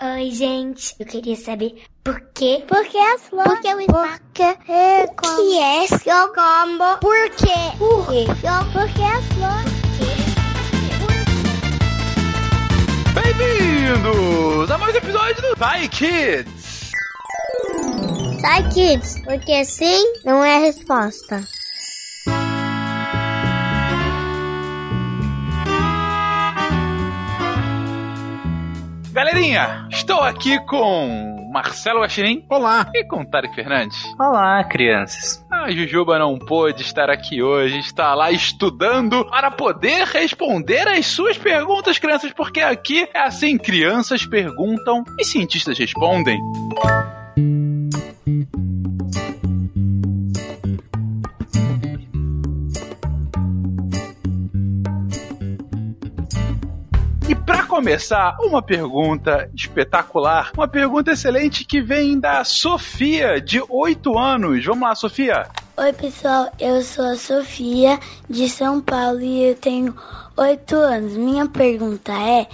Oi, gente. Eu queria saber por quê? Por que as flores? Por que o espaço? Por que é O que é seu combo? Por quê? Por quê? Por que as flores? Bem-vindos a mais um episódio do Bye Kids! Sai, kids, porque sim não é a resposta. Galerinha, estou aqui com Marcelo Guaxinim. Olá. E com Tarek Fernandes. Olá, crianças. A Jujuba não pôde estar aqui hoje, está lá estudando para poder responder as suas perguntas, crianças, porque aqui é assim: crianças perguntam e cientistas respondem. E começar, uma pergunta espetacular, uma pergunta excelente que vem da Sofia, de 8 anos. Vamos lá, Sofia. Oi, pessoal, eu sou a Sofia de São Paulo e eu tenho oito anos. Minha pergunta é: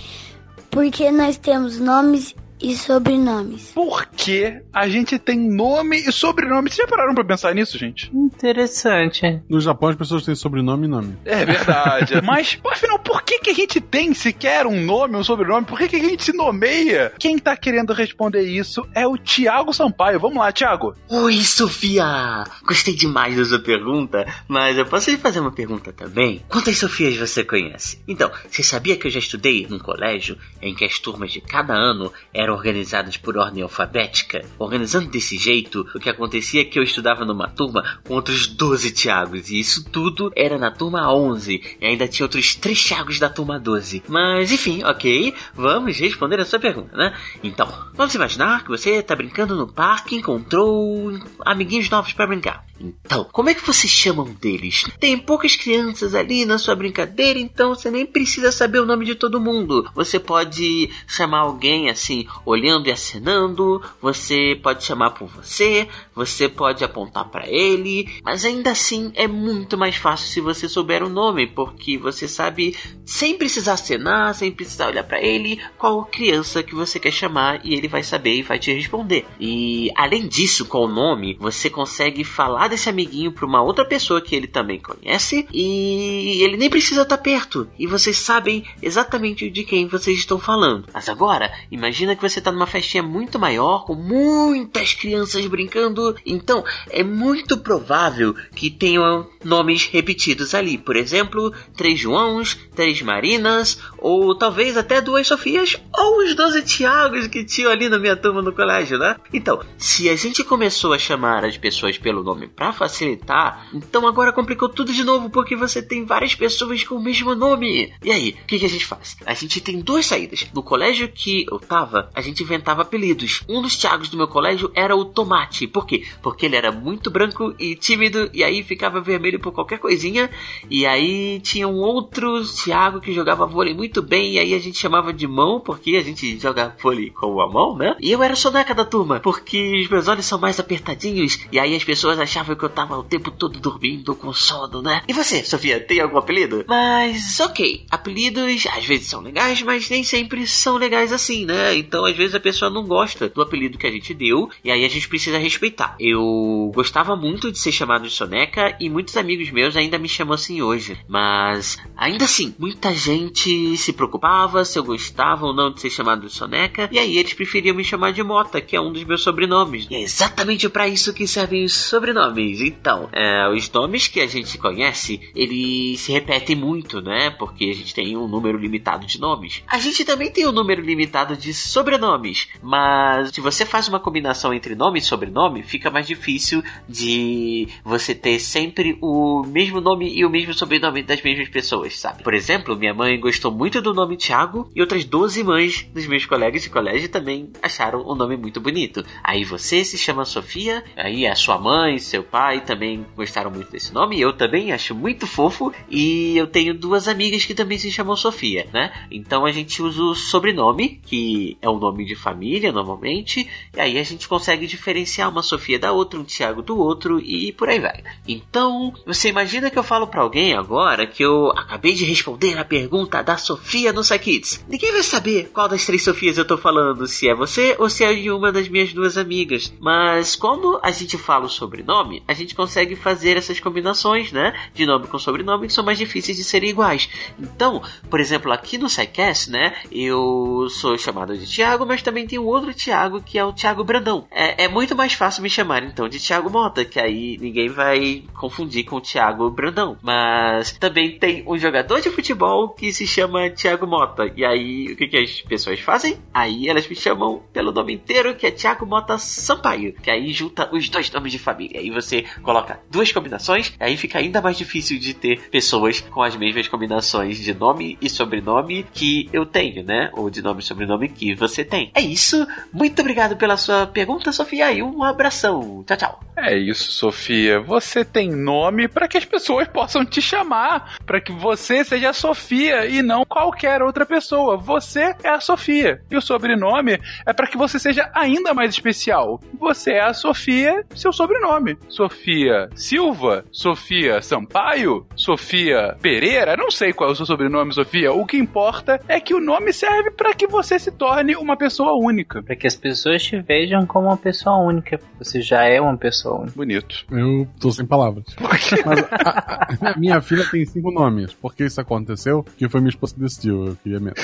por que nós temos nomes e sobrenomes? Por que a gente tem nome e sobrenome? Vocês já pararam pra pensar nisso, gente? Interessante. No Japão as pessoas têm sobrenome e nome. É verdade. Mas, afinal, por que, que a gente tem sequer um nome, um sobrenome? Por que, que a gente se nomeia? Quem tá querendo responder isso é o Tiago Sampaio. Vamos lá, Tiago. Oi, Sofia! Gostei demais da sua pergunta, mas eu posso lhe fazer uma pergunta também? Quantas Sofias você conhece? Então, você sabia que eu já estudei num colégio em que as turmas de cada ano eram organizadas por ordem alfabética? Organizando desse jeito, o que acontecia é que eu estudava numa turma com outros 12 Tiagos, e isso tudo era na turma 11, e ainda tinha outros 3 Tiagos da turma 12. Mas enfim, ok, vamos responder a sua pergunta, né? Então, vamos imaginar que você está brincando no parque e encontrou amiguinhos novos para brincar. Então, como é que você chama um deles? Tem poucas crianças ali na sua brincadeira, então você nem precisa saber o nome de todo mundo. Você pode chamar alguém assim, olhando e acenando, você pode chamar por você, você pode apontar para ele, mas ainda assim é muito mais fácil se você souber o nome, porque você sabe sem precisar acenar, sem precisar olhar para ele, qual criança que você quer chamar e ele vai saber e vai te responder. E além disso, com o nome, você consegue falar desse amiguinho para uma outra pessoa que ele também conhece e ele nem precisa estar perto e vocês sabem exatamente de quem vocês estão falando. Mas agora, imagina que você está numa festinha muito maior com muitas crianças brincando, então é muito provável que tenham nomes repetidos ali. Por exemplo, três Joãos, três Marinas ou talvez até duas Sofias ou os 12 Tiagos que tinham ali na minha turma no colégio, né? Então, se a gente começou a chamar as pessoas pelo nome para facilitar, então agora complicou tudo de novo porque você tem várias pessoas com o mesmo nome. E aí, o que, que a gente faz? A gente tem duas saídas. No colégio que eu tava, a gente inventava apelidos. Um dos Tiagos do meu colégio era o Tomate. Por quê? Porque ele era muito branco e tímido e aí ficava vermelho por qualquer coisinha. E aí tinha um outro Tiago que jogava vôlei muito bem e aí a gente chamava de mão porque a gente joga vôlei com a mão, né? E eu era soneca da turma porque os meus olhos são mais apertadinhos e aí as pessoas achavam que eu tava o tempo todo dormindo com sono, né? E você, Sofia, tem algum apelido? Mas, ok, apelidos às vezes são legais, mas nem sempre são legais assim, né? Então, às vezes a pessoa não gosta do apelido que a gente deu e aí a gente precisa respeitar. Eu gostava muito de ser chamado de soneca e muitos amigos meus ainda me chamam assim hoje, mas ainda assim, muita gente se preocupava se eu gostava ou não de ser chamado de soneca e aí eles preferiam me chamar de Mota, que é um dos meus sobrenomes. E é exatamente para isso que servem os sobrenomes. Então, é, os nomes que a gente conhece, eles se repetem muito, né? Porque a gente tem um número limitado de nomes. A gente também tem um número limitado de sobrenomes, mas se você faz uma combinação entre nome e sobrenome, fica mais difícil de você ter sempre o mesmo nome e o mesmo sobrenome das mesmas pessoas, sabe? Por exemplo, minha mãe gostou muito do nome Thiago e outras 12 mães dos meus colegas de colégio também acharam o nome muito bonito. Aí você se chama Sofia, aí a sua mãe, seu pai também gostaram muito desse nome, eu também acho muito fofo e eu tenho duas amigas que também se chamam Sofia, né? Então a gente usa o sobrenome, que é o nome de família normalmente, e aí a gente consegue diferenciar uma Sofia da outra, um Tiago do outro e por aí vai. Então, você imagina que eu falo para alguém agora que eu acabei de responder a pergunta da Sofia no Kids. Ninguém vai saber qual das três Sofias eu tô falando, se é você ou se é de uma das minhas duas amigas. Mas quando a gente fala o sobrenome, a gente consegue fazer essas combinações, né? De nome com sobrenome que são mais difíceis de serem iguais. Então, por exemplo, aqui no SciCast, né? Eu sou chamado de Tiago, mas também tem um outro Tiago que é o Tiago Brandão. É, é muito mais fácil me chamar então de Tiago Mota, que aí ninguém vai confundir com o Tiago Brandão. Mas também tem um jogador de futebol que se chama Tiago Mota. E aí, o que, que as pessoas fazem? Aí elas me chamam pelo nome inteiro, que é Tiago Mota Sampaio. Que aí junta os dois nomes de família. Aí você coloca duas combinações, aí fica ainda mais difícil de ter pessoas com as mesmas combinações de nome e sobrenome que eu tenho, né? Ou de nome e sobrenome que você tem. É isso. Muito obrigado pela sua pergunta, Sofia, e um abração. Tchau, tchau. É isso, Sofia. Você tem nome para que as pessoas possam te chamar, para que você seja a Sofia e não qualquer outra pessoa. Você é a Sofia. E o sobrenome é para que você seja ainda mais especial. Você é a Sofia, seu sobrenome. Sofia Silva, Sofia Sampaio, Sofia Pereira, não sei qual é o seu sobrenome, Sofia. O que importa é que o nome serve para que você se torne uma pessoa única. Para que as pessoas te vejam como uma pessoa única. Você já é uma pessoa única. Bonito. Eu tô sem palavras. Mas a, a, minha filha tem cinco nomes. Por que isso aconteceu? Que foi minha esposa que decidiu. Eu queria mesmo.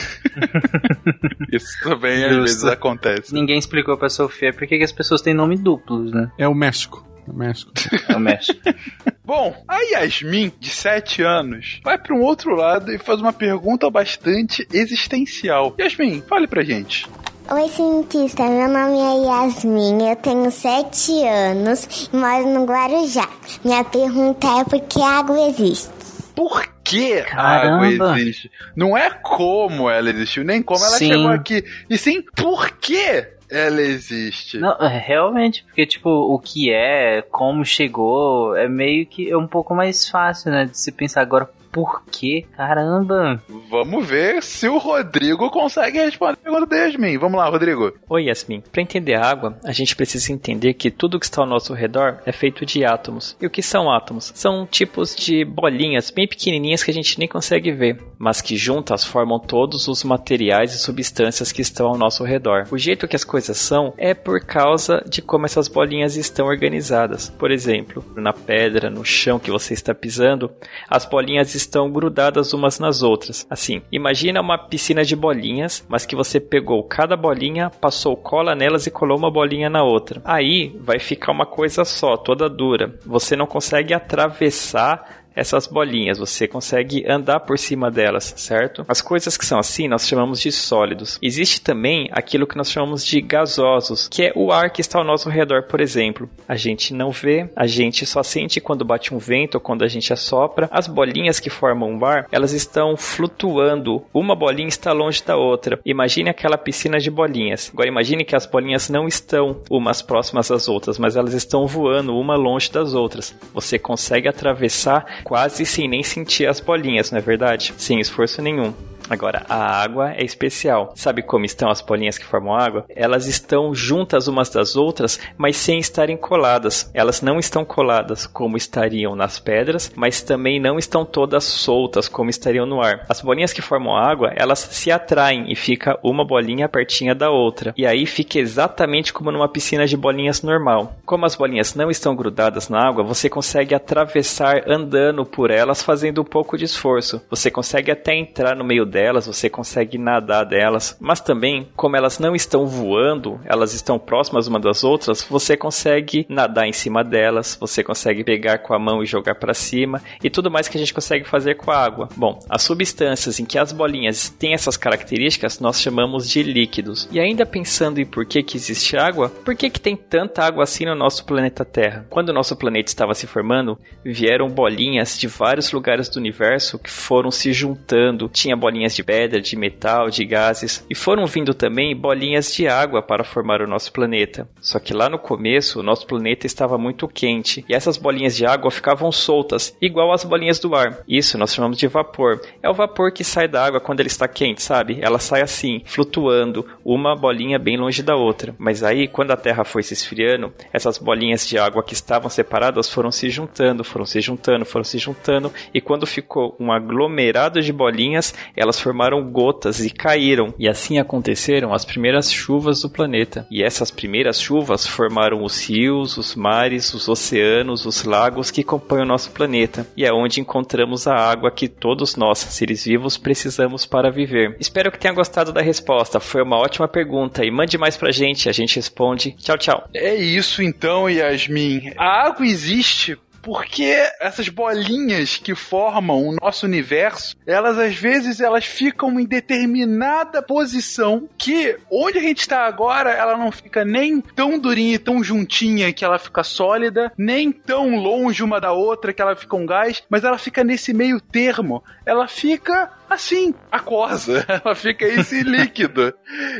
isso também às vezes acontece. Ninguém explicou pra Sofia por que as pessoas têm nome duplos, né? É o México. É o México. É o México. Bom, a Yasmin, de 7 anos, vai para um outro lado e faz uma pergunta bastante existencial. Yasmin, fale pra gente. Oi, cientista. Meu nome é Yasmin, eu tenho 7 anos e moro no Guarujá. Minha pergunta é por que a água existe? Por que a água existe? Não é como ela existiu, nem como ela sim. chegou aqui, e sim por que ela existe. Não, é, realmente, porque, tipo, o que é, como chegou, é meio que é um pouco mais fácil, né, de se pensar agora por quê? Caramba! Vamos ver se o Rodrigo consegue responder a pergunta da Yasmin. Vamos lá, Rodrigo. Oi, Yasmin. Para entender a água, a gente precisa entender que tudo que está ao nosso redor é feito de átomos. E o que são átomos? São tipos de bolinhas bem pequenininhas que a gente nem consegue ver, mas que juntas formam todos os materiais e substâncias que estão ao nosso redor. O jeito que as coisas são é por causa de como essas bolinhas estão organizadas. Por exemplo, na pedra, no chão que você está pisando, as bolinhas estão grudadas umas nas outras. Assim, imagina uma piscina de bolinhas, mas que você pegou cada bolinha, passou cola nelas e colou uma bolinha na outra. Aí vai ficar uma coisa só, toda dura. Você não consegue atravessar essas bolinhas, você consegue andar por cima delas, certo? As coisas que são assim nós chamamos de sólidos. Existe também aquilo que nós chamamos de gasosos, que é o ar que está ao nosso redor, por exemplo. A gente não vê, a gente só sente quando bate um vento ou quando a gente assopra. As bolinhas que formam o ar, elas estão flutuando. Uma bolinha está longe da outra. Imagine aquela piscina de bolinhas. Agora imagine que as bolinhas não estão umas próximas das outras, mas elas estão voando uma longe das outras. Você consegue atravessar quase sem nem sentir as bolinhas, não é verdade? Sem esforço nenhum. Agora, a água é especial. Sabe como estão as bolinhas que formam água? Elas estão juntas umas das outras, mas sem estarem coladas. Elas não estão coladas como estariam nas pedras, mas também não estão todas soltas como estariam no ar. As bolinhas que formam água, elas se atraem e fica uma bolinha pertinha da outra. E aí fica exatamente como numa piscina de bolinhas normal. Como as bolinhas não estão grudadas na água, você consegue atravessar andando por elas fazendo um pouco de esforço. Você consegue até entrar no meio delas delas, você consegue nadar delas, mas também, como elas não estão voando, elas estão próximas uma das outras, você consegue nadar em cima delas, você consegue pegar com a mão e jogar para cima e tudo mais que a gente consegue fazer com a água. Bom, as substâncias em que as bolinhas têm essas características nós chamamos de líquidos. E ainda pensando em por que, que existe água, por que, que tem tanta água assim no nosso planeta Terra? Quando o nosso planeta estava se formando, vieram bolinhas de vários lugares do universo que foram se juntando. Tinha bolinhas bolinhas de pedra, de metal, de gases, e foram vindo também bolinhas de água para formar o nosso planeta. Só que lá no começo, o nosso planeta estava muito quente, e essas bolinhas de água ficavam soltas, igual as bolinhas do ar. Isso nós chamamos de vapor. É o vapor que sai da água quando ele está quente, sabe? Ela sai assim, flutuando, uma bolinha bem longe da outra. Mas aí, quando a Terra foi se esfriando, essas bolinhas de água que estavam separadas foram se juntando, foram se juntando, foram se juntando, e quando ficou um aglomerado de bolinhas, elas formaram gotas e caíram, e assim aconteceram as primeiras chuvas do planeta. E essas primeiras chuvas formaram os rios, os mares, os oceanos, os lagos que compõem o nosso planeta, e é onde encontramos a água que todos nós, seres vivos, precisamos para viver. Espero que tenha gostado da resposta, foi uma ótima pergunta, e mande mais pra gente, a gente responde. Tchau, tchau. É isso então, Yasmin. A água existe porque essas bolinhas que formam o nosso universo, elas às vezes elas ficam em determinada posição que onde a gente está agora, ela não fica nem tão durinha e tão juntinha que ela fica sólida, nem tão longe uma da outra que ela fica um gás, mas ela fica nesse meio termo. Ela fica assim, aquosa. Ela fica esse líquido.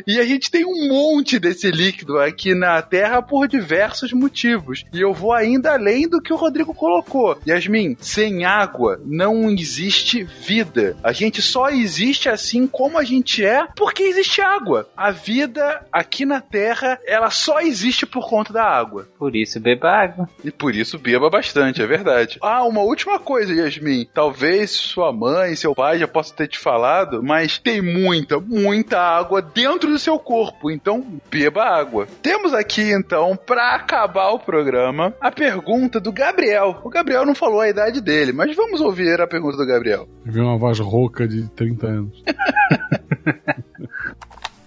E a gente tem um monte desse líquido aqui na Terra por diversos motivos. E eu vou ainda além do que o Rodrigo colocou. Yasmin, sem água não existe vida. A gente só existe assim como a gente é porque existe água. A vida aqui na Terra, ela só existe por conta da água. Por isso beba água. E por isso beba bastante, é verdade. Ah, uma última coisa, Yasmin. Talvez sua mãe, seu pai já possam ter te falado, mas tem muita, muita água dentro do seu corpo, então beba água. Temos aqui então, para acabar o programa, a pergunta do Gabriel. O Gabriel não falou a idade dele, mas vamos ouvir a pergunta do Gabriel. Viu uma voz rouca de 30 anos.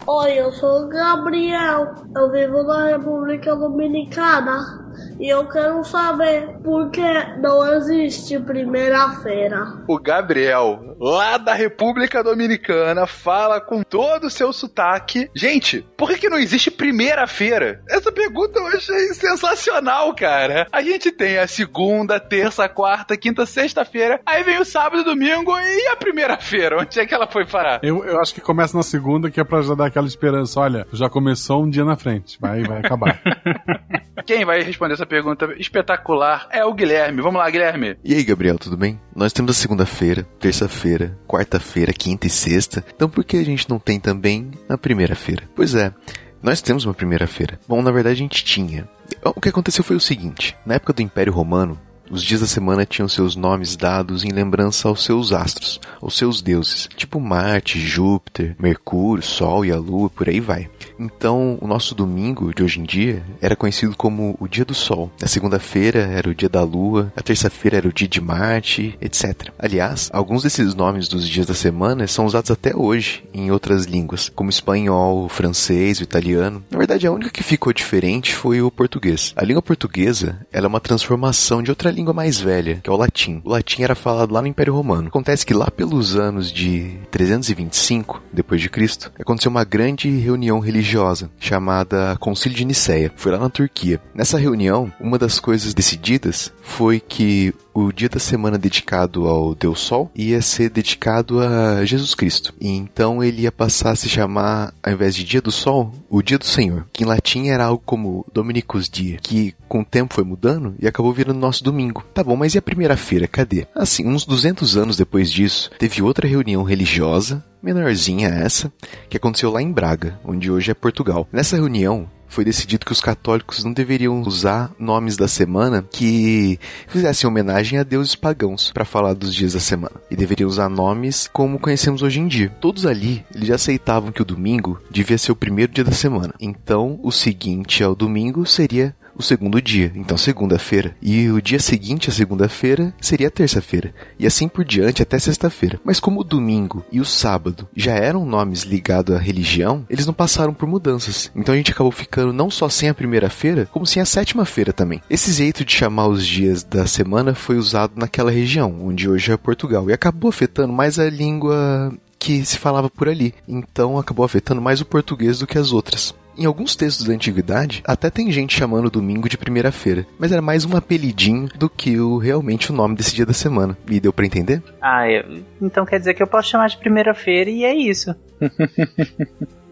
Oi, eu sou o Gabriel. Eu vivo na República Dominicana. E eu quero saber por que não existe primeira-feira. O Gabriel, lá da República Dominicana, fala com todo o seu sotaque. Gente, por que, que não existe primeira-feira? Essa pergunta eu achei sensacional, cara. A gente tem a segunda, terça, quarta, quinta, sexta-feira. Aí vem o sábado e domingo e a primeira-feira? Onde é que ela foi parar? Eu, eu acho que começa na segunda, que é pra já dar aquela esperança. Olha, já começou um dia na frente. Vai, vai acabar. Quem vai responder essa pergunta espetacular é o Guilherme. Vamos lá, Guilherme. E aí, Gabriel, tudo bem? Nós temos a segunda-feira, terça-feira, quarta-feira, quinta e sexta. Então por que a gente não tem também a primeira-feira? Pois é, nós temos uma primeira-feira. Bom, na verdade a gente tinha. O que aconteceu foi o seguinte: na época do Império Romano, os dias da semana tinham seus nomes dados em lembrança aos seus astros, aos seus deuses, tipo Marte, Júpiter, Mercúrio, Sol e a Lua, por aí vai. Então, o nosso domingo de hoje em dia era conhecido como o dia do Sol. A segunda-feira era o dia da Lua, a terça-feira era o dia de Marte, etc. Aliás, alguns desses nomes dos dias da semana são usados até hoje em outras línguas, como espanhol, francês, italiano. Na verdade, a única que ficou diferente foi o português. A língua portuguesa é uma transformação de outra língua mais velha, que é o latim. O latim era falado lá no Império Romano. Acontece que lá pelos anos de 325 depois de Cristo, aconteceu uma grande reunião religiosa chamada Concílio de Nicéia. Foi lá na Turquia. Nessa reunião, uma das coisas decididas foi que o dia da semana dedicado ao Deus Sol ia ser dedicado a Jesus Cristo. E então ele ia passar a se chamar, ao invés de Dia do Sol, o Dia do Senhor, que em latim era algo como Dominicus Dia, que com o tempo foi mudando e acabou virando nosso domingo. Tá bom, mas e a primeira-feira, cadê? Assim, uns 200 anos depois disso, teve outra reunião religiosa, menorzinha essa, que aconteceu lá em Braga, onde hoje é Portugal. Nessa reunião, foi decidido que os católicos não deveriam usar nomes da semana que fizessem homenagem a deuses pagãos para falar dos dias da semana. E deveriam usar nomes como conhecemos hoje em dia. Todos ali, eles já aceitavam que o domingo devia ser o primeiro dia da semana. Então, o seguinte ao domingo seria o segundo dia, então segunda-feira. E o dia seguinte à segunda-feira seria terça-feira. E assim por diante até sexta-feira. Mas como o domingo e o sábado já eram nomes ligados à religião, eles não passaram por mudanças. Então a gente acabou ficando não só sem a primeira-feira, como sem a sétima-feira também. Esse jeito de chamar os dias da semana foi usado naquela região, onde hoje é Portugal, e acabou afetando mais a língua que se falava por ali. Então acabou afetando mais o português do que as outras. Em alguns textos da antiguidade, até tem gente chamando o domingo de primeira-feira, mas era mais um apelidinho do que o realmente o nome desse dia da semana. E deu para entender? Ah, eu, então quer dizer que eu posso chamar de primeira-feira e é isso.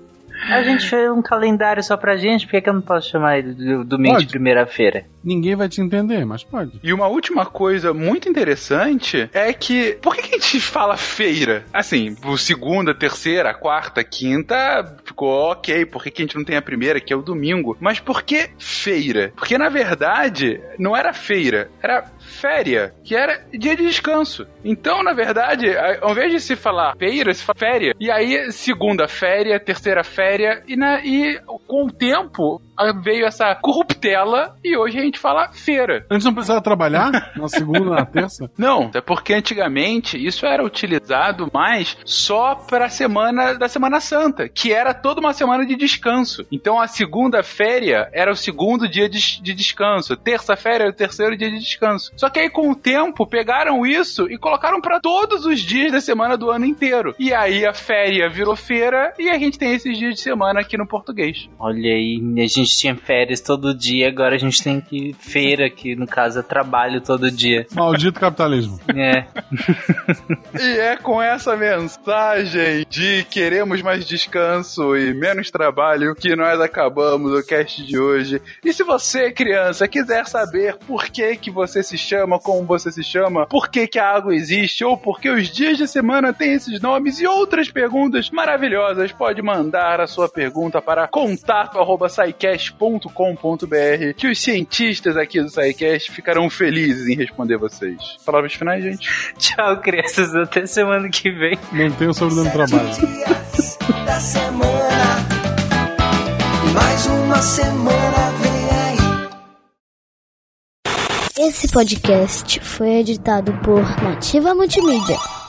A gente fez um calendário só pra gente, por que, que eu não posso chamar ele de domingo Pode. de primeira-feira? Ninguém vai te entender, mas pode. E uma última coisa muito interessante é que. Por que, a gente fala feira? Assim, segunda, terceira, quarta, quinta ficou ok. Por que, que a gente não tem a primeira, que é o domingo? Mas por que feira? Porque na verdade não era feira, era féria, que era dia de descanso. Então, na verdade, ao invés de se falar feira, se fala féria. E aí, segunda féria, terceira féria, e, na, e com o tempo veio essa corruptela e hoje a gente fala feira. Antes não precisava trabalhar? Na segunda, na terça? Não, é porque antigamente isso era utilizado mais só para a semana da Semana Santa, que era toda uma semana de descanso. Então a segunda féria era o segundo dia de, de descanso, terça-feira era o terceiro dia de descanso. Só que aí com o tempo pegaram isso e colocaram para todos os dias da semana do ano inteiro. E aí a féria virou feira e a gente tem esses dias de semana aqui no português. Olha aí, a gente tinha férias todo dia, agora a gente tem que feira, que no caso é trabalho todo dia. Maldito capitalismo. É. e é com essa mensagem de queremos mais descanso e menos trabalho que nós acabamos o cast de hoje. E se você, criança, quiser saber por que que você se chama como você se chama, por que que a água existe ou por que os dias de semana têm esses nomes e outras perguntas maravilhosas, pode mandar a sua pergunta para contato@saicast.com.br que os cientistas aqui do SciCast ficarão felizes em responder vocês. Palavras finais, gente. Tchau, crianças. Até semana que vem. Não tenho sobrenome do trabalho. da semana. Mais uma semana vem aí. Esse podcast foi editado por Nativa Multimídia.